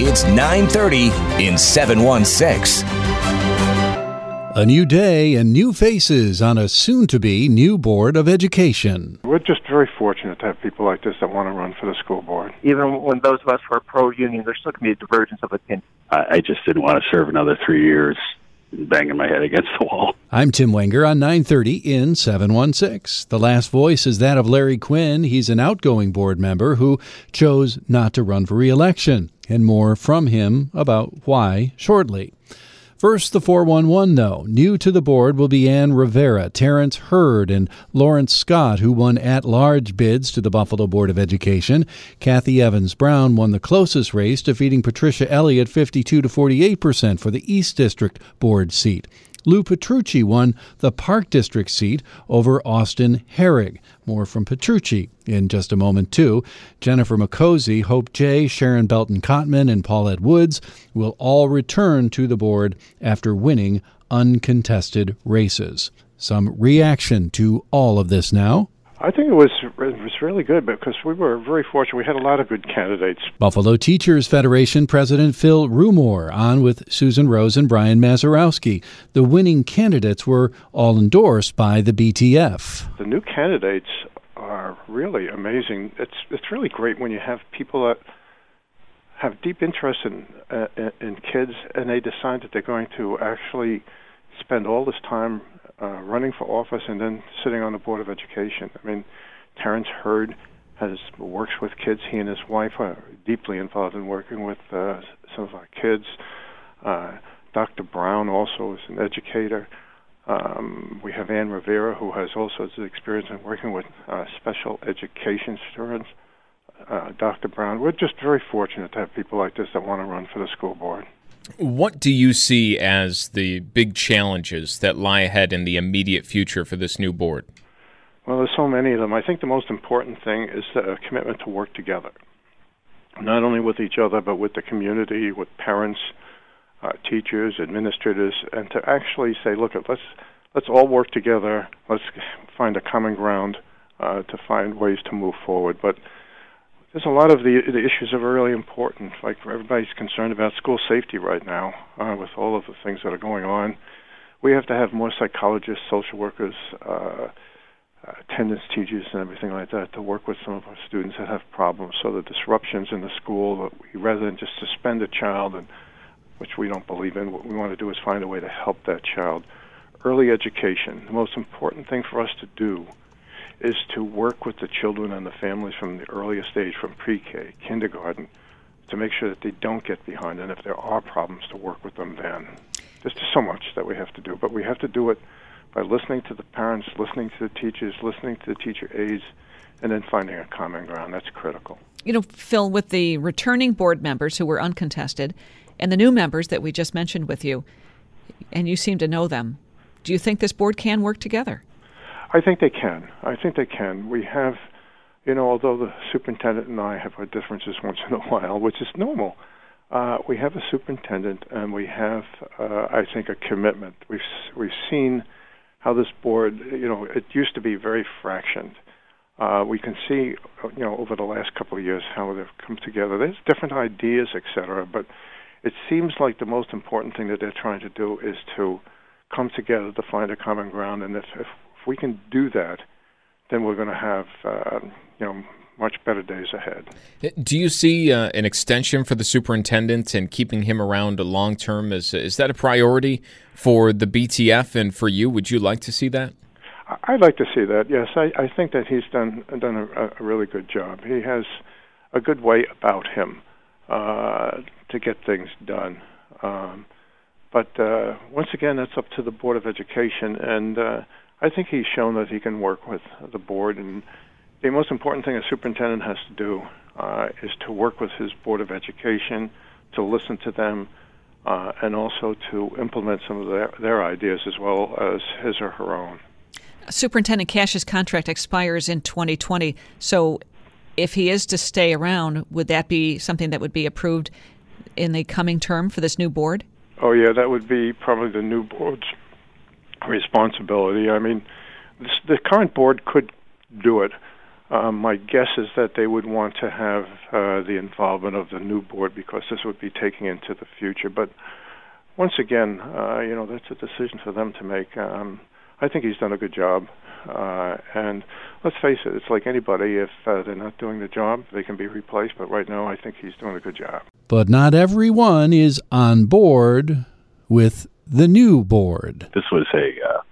It's 9:30 in 716. A new day and new faces on a soon to be new Board of Education. We're just very fortunate to have people like this that want to run for the school board. Even when those of us who are pro union, there's still going to be a divergence of opinion. I I just didn't want to serve another three years banging my head against the wall. I'm Tim Wenger on 930 in 716. The last voice is that of Larry Quinn. He's an outgoing board member who chose not to run for reelection. And more from him about why shortly. First, the 411, though. New to the board will be Ann Rivera, Terrence Heard, and Lawrence Scott, who won at large bids to the Buffalo Board of Education. Kathy Evans Brown won the closest race, defeating Patricia Elliott 52 to 48 percent for the East District board seat. Lou Petrucci won the Park District seat over Austin Herrig. More from Petrucci in just a moment, too. Jennifer Mecozzi, Hope Jay, Sharon Belton Cottman, and Paulette Woods will all return to the board after winning uncontested races. Some reaction to all of this now. I think it was it was really good because we were very fortunate. We had a lot of good candidates. Buffalo Teachers Federation President Phil Rumore on with Susan Rose and Brian Mazurowski. The winning candidates were all endorsed by the BTF. The new candidates are really amazing. It's it's really great when you have people that have deep interest in uh, in- in kids and they decide that they're going to actually spend all this time uh, running for office and then sitting on the board of education. I mean, Terrence Heard has works with kids. He and his wife are deeply involved in working with uh, some of our kids. Uh, Dr. Brown also is an educator. Um, we have Ann Rivera, who has also has experience in working with uh, special education students. Uh, Dr. Brown, we're just very fortunate to have people like this that want to run for the school board. What do you see as the big challenges that lie ahead in the immediate future for this new board? Well, there's so many of them. I think the most important thing is the commitment to work together, not only with each other, but with the community, with parents, uh, teachers, administrators, and to actually say, look, let's let's all work together. Let's find a common ground uh, to find ways to move forward. But there's a lot of the, the issues that are really important. Like everybody's concerned about school safety right now, uh, with all of the things that are going on. We have to have more psychologists, social workers, uh, uh, attendance teachers, and everything like that to work with some of our students that have problems. So the disruptions in the school, we, rather than just suspend a child, and which we don't believe in, what we want to do is find a way to help that child. Early education. The most important thing for us to do is to work with the children and the families from the earliest age, from pre-K, kindergarten, to make sure that they don't get behind, and if there are problems, to work with them then. There's just so much that we have to do, but we have to do it by listening to the parents, listening to the teachers, listening to the teacher aides, and then finding a common ground. That's critical. You know, Phil, with the returning board members who were uncontested and the new members that we just mentioned with you, and you seem to know them, do you think this board can work together? I think they can. I think they can. We have, you know, although the superintendent and I have our differences once in a while, which is normal, uh, we have a superintendent and we have, uh, I think, a commitment. We've we've seen how this board, you know, it used to be very fractioned. Uh, we can see, you know, over the last couple of years how they've come together. There's different ideas, et cetera, but it seems like the most important thing that they're trying to do is to come together to find a common ground. And if, if, if we can do that, then we're going to have, uh, you know, much better days ahead. Do you see uh, an extension for the superintendent and keeping him around long term? Is, is that a priority for the BTF and for you? Would you like to see that? I'd like to see that. Yes, I, I think that he's done done a, a really good job. He has a good way about him uh, to get things done. Um, but uh, once again, that's up to the Board of Education, and uh, I think he's shown that he can work with the board and the most important thing a superintendent has to do uh, is to work with his board of education, to listen to them, uh, and also to implement some of their, their ideas as well as his or her own. Superintendent Cash's contract expires in 2020. So, if he is to stay around, would that be something that would be approved in the coming term for this new board? Oh, yeah, that would be probably the new board's responsibility. I mean, this, the current board could do it. Um, my guess is that they would want to have uh, the involvement of the new board because this would be taking into the future. But once again, uh, you know, that's a decision for them to make. Um, I think he's done a good job. Uh, and let's face it, it's like anybody. If uh, they're not doing the job, they can be replaced. But right now, I think he's doing a good job. But not everyone is on board with the new board. This was a uh,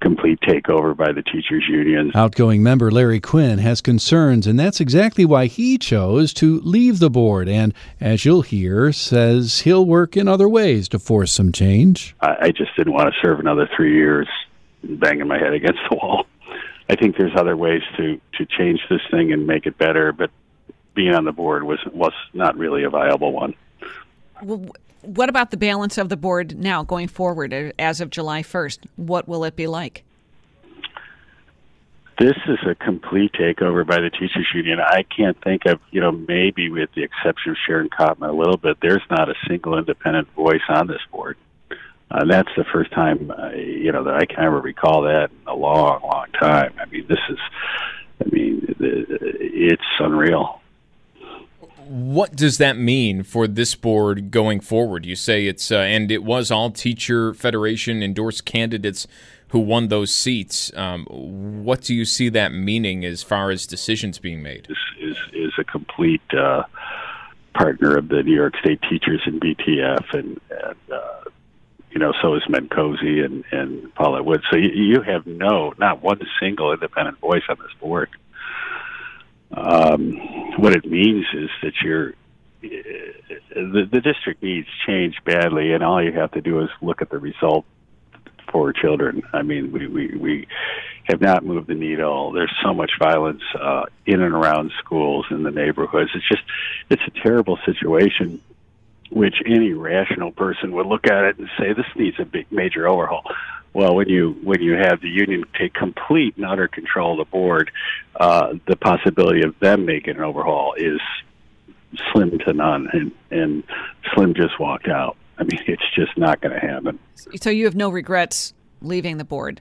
complete takeover by the teachers' unions. Outgoing member Larry Quinn has concerns, and that's exactly why he chose to leave the board. And as you'll hear, says he'll work in other ways to force some change. I, I just didn't want to serve another three years banging my head against the wall. I think there's other ways to to change this thing and make it better, but being on the board was was not really a viable one. Well, what about the balance of the board now going forward uh, as of July 1st? What will it be like? This is a complete takeover by the teachers union. I can't think of, you know, maybe with the exception of Sharon Cottman a little bit, there's not a single independent voice on this board. Uh, that's the first time, uh, you know, that I can ever recall that in a long, long time. I mean, this is, I mean, it's unreal what does that mean for this board going forward? You say it's, uh, and it was all teacher federation endorsed candidates who won those seats. Um, what do you see that meaning as far as decisions being made? This is is a complete uh, partner of the New York State teachers in BTF, and, and uh, you know, so is Mecozzi and and Paulette Wood. So you, you have no, not one single independent voice on this board um, what it means is that you're the, the district needs change badly, and all you have to do is look at the result for children. I mean, we we, we have not moved the needle. There's so much violence uh, in and around schools in the neighborhoods. It's just it's a terrible situation. Which any rational person would look at it and say this needs a big major overhaul. Well, when you when you have the union take complete and utter control of the board, uh, the possibility of them making an overhaul is slim to none, and and Slim just walked out. I mean, it's just not going to happen. So you have no regrets leaving the board?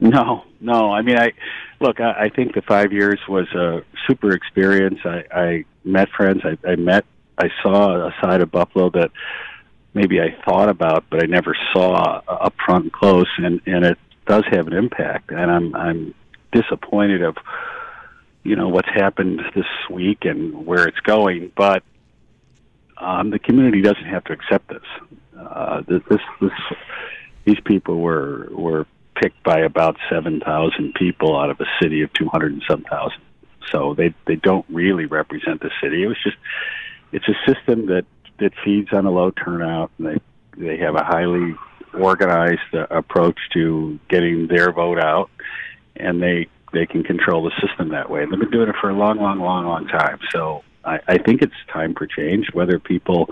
No, no. I mean, I look. I, I think the five years was a super experience. I, I met friends. I, I met. I saw a side of Buffalo that maybe I thought about, but I never saw up front and close, and and it does have an impact. And I'm I'm disappointed of you know what's happened this week and where it's going, but um, the community doesn't have to accept this. Uh, this this, these people were were picked by about seven thousand people out of a city of two hundred and some thousand. So they they don't really represent the city. It was just it's a system that that feeds on a low turnout. And they they have a highly organized uh, approach to getting their vote out, and they they can control the system that way. they've been doing it for a long, long, long, long time. So I, I think it's time for change. Whether people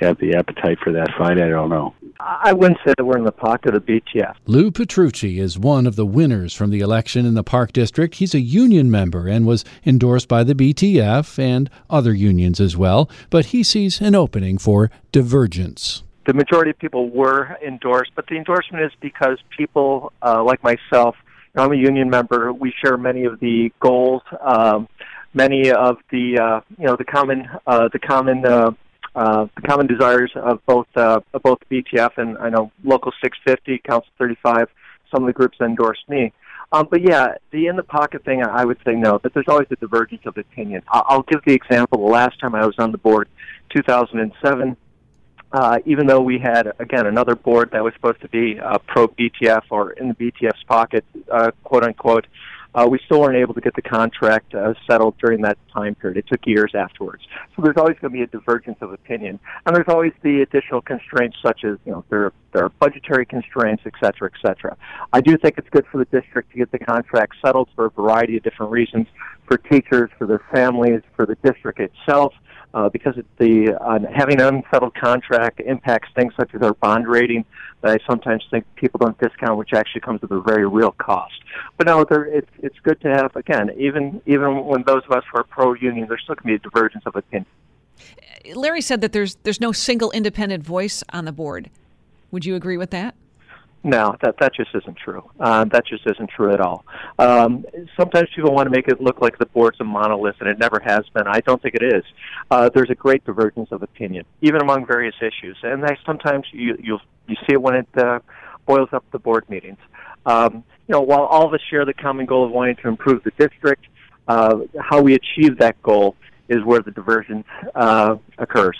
have the appetite for that fight, I don't know. I wouldn't say that we're in the pocket of BTF. Lou Petrucci is one of the winners from the election in the Park District. He's a union member and was endorsed by the BTF and other unions as well, but he sees an opening for divergence. The majority of people were endorsed, but the endorsement is because people uh, like myself, you know, I'm a union member. We share many of the goals, um, many of the uh, you know the common uh, the common uh, uh, the common desires of both uh, of both BTF and I know Local 650, Council 35, some of the groups that endorsed me. Um, but yeah, the in the pocket thing, I would say no. But there's always a divergence of opinion. I'll, I'll give the example. The last time I was on the board, 2007, uh, even though we had again another board that was supposed to be uh, pro BTF or in the BTF's pocket, uh, quote unquote, uh, we still weren't able to get the contract uh, settled during that time period. It took years afterwards. So there's always going to be a divergence of opinion, and there's always the additional constraints such as you know there there are budgetary constraints, et cetera, et cetera. I do think it's good for the district to get the contract settled for a variety of different reasons, for teachers, for their families, for the district itself uh, because the uh, having an unsettled contract impacts things such as our bond rating that I sometimes think people don't discount, which actually comes with a very real cost. But no, there, it's it's good to have again, even even when those of us who are pro union, there's still going to be a divergence of opinion. Larry said that there's there's no single independent voice on the board. Would you agree with that? No, that that just isn't true. Uh, that just isn't true at all. Um, sometimes people want to make it look like the board's a monolith, and it never has been. I don't think it is. Uh, there's a great divergence of opinion, even among various issues, and I, sometimes you you you see it when it uh, boils up the board meetings. Um, you know, while all of us share the common goal of wanting to improve the district, uh, how we achieve that goal is where the divergence uh, occurs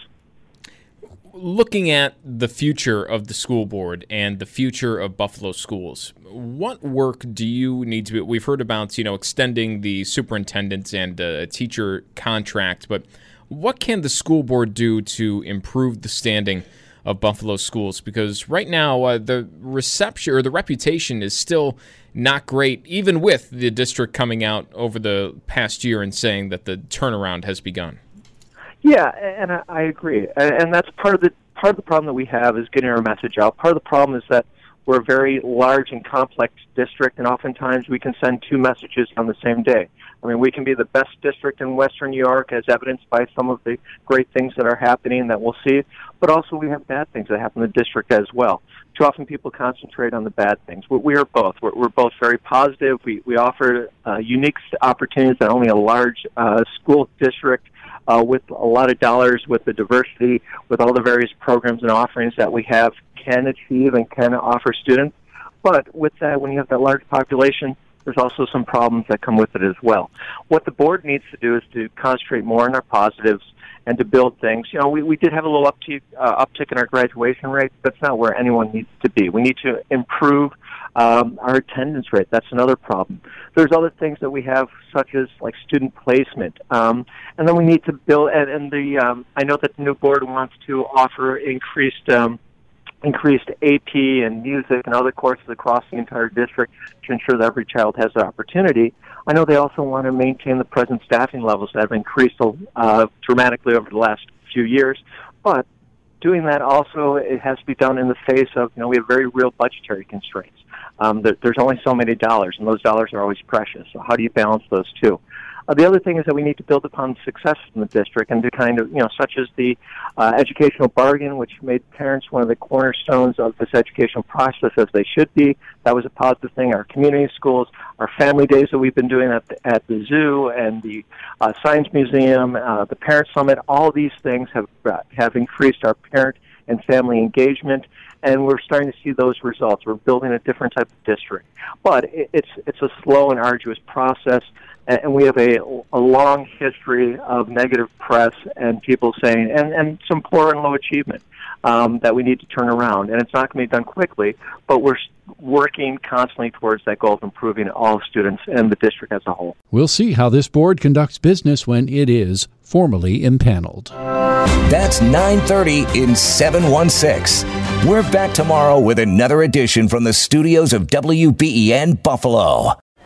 looking at the future of the school board and the future of Buffalo schools, what work do you need to be? We've heard about you know extending the superintendent's and uh, teacher contract, but what can the school board do to improve the standing of Buffalo schools? Because right now uh, the reception or the reputation is still not great, even with the district coming out over the past year and saying that the turnaround has begun. Yeah, and I, agree, and that's part of the part of the problem that we have is getting our message out. Part of the problem is that we're a very large and complex district, and oftentimes we can send two messages on the same day. I mean, we can be the best district in Western New York, as evidenced by some of the great things that are happening that we'll see, but also we have bad things that happen in the district as well. Too often people concentrate on the bad things. We, are both. We're, we're both very positive. We, we offer uh, unique opportunities that only a large uh, school district uh, with a lot of dollars, with the diversity, with all the various programs and offerings that we have, can achieve and can offer students. But with that, when you have that large population, there's also some problems that come with it as well. What the board needs to do is to concentrate more on our positives and to build things. You know, we, we did have a little uptick, uh, uptick in our graduation rate. That's not where anyone needs to be. We need to improve um, our attendance rate. That's another problem. There's other things that we have, such as like student placement, um, and then we need to build. And, and the um, I know that the new board wants to offer increased. Um, increased AP and music and other courses across the entire district to ensure that every child has the opportunity. I know they also want to maintain the present staffing levels that have increased uh, dramatically over the last few years, but doing that also it has to be done in the face of you know we have very real budgetary constraints um, there, there's only so many dollars, and those dollars are always precious. So how do you balance those two? Uh, the other thing is that we need to build upon success in the district and to kind of, you know, such as the uh, educational bargain, which made parents one of the cornerstones of this educational process as they should be. That was a positive thing. Our community schools, our family days that we've been doing at the, at the zoo and the uh, science museum, uh, the parent summit, all these things have uh, have increased our parent and family engagement and we're starting to see those results. We're building a different type of district, but it's it's a slow and arduous process, and we have a a long history of negative press and people saying and and some poor and low achievement um, that we need to turn around, and it's not going to be done quickly, but we're working constantly towards that goal of improving all students and the district as a whole. We'll see how this board conducts business when it is formally impaneled. That's 9:30 in 716. We're back tomorrow with another edition from the studios of WBEN Buffalo.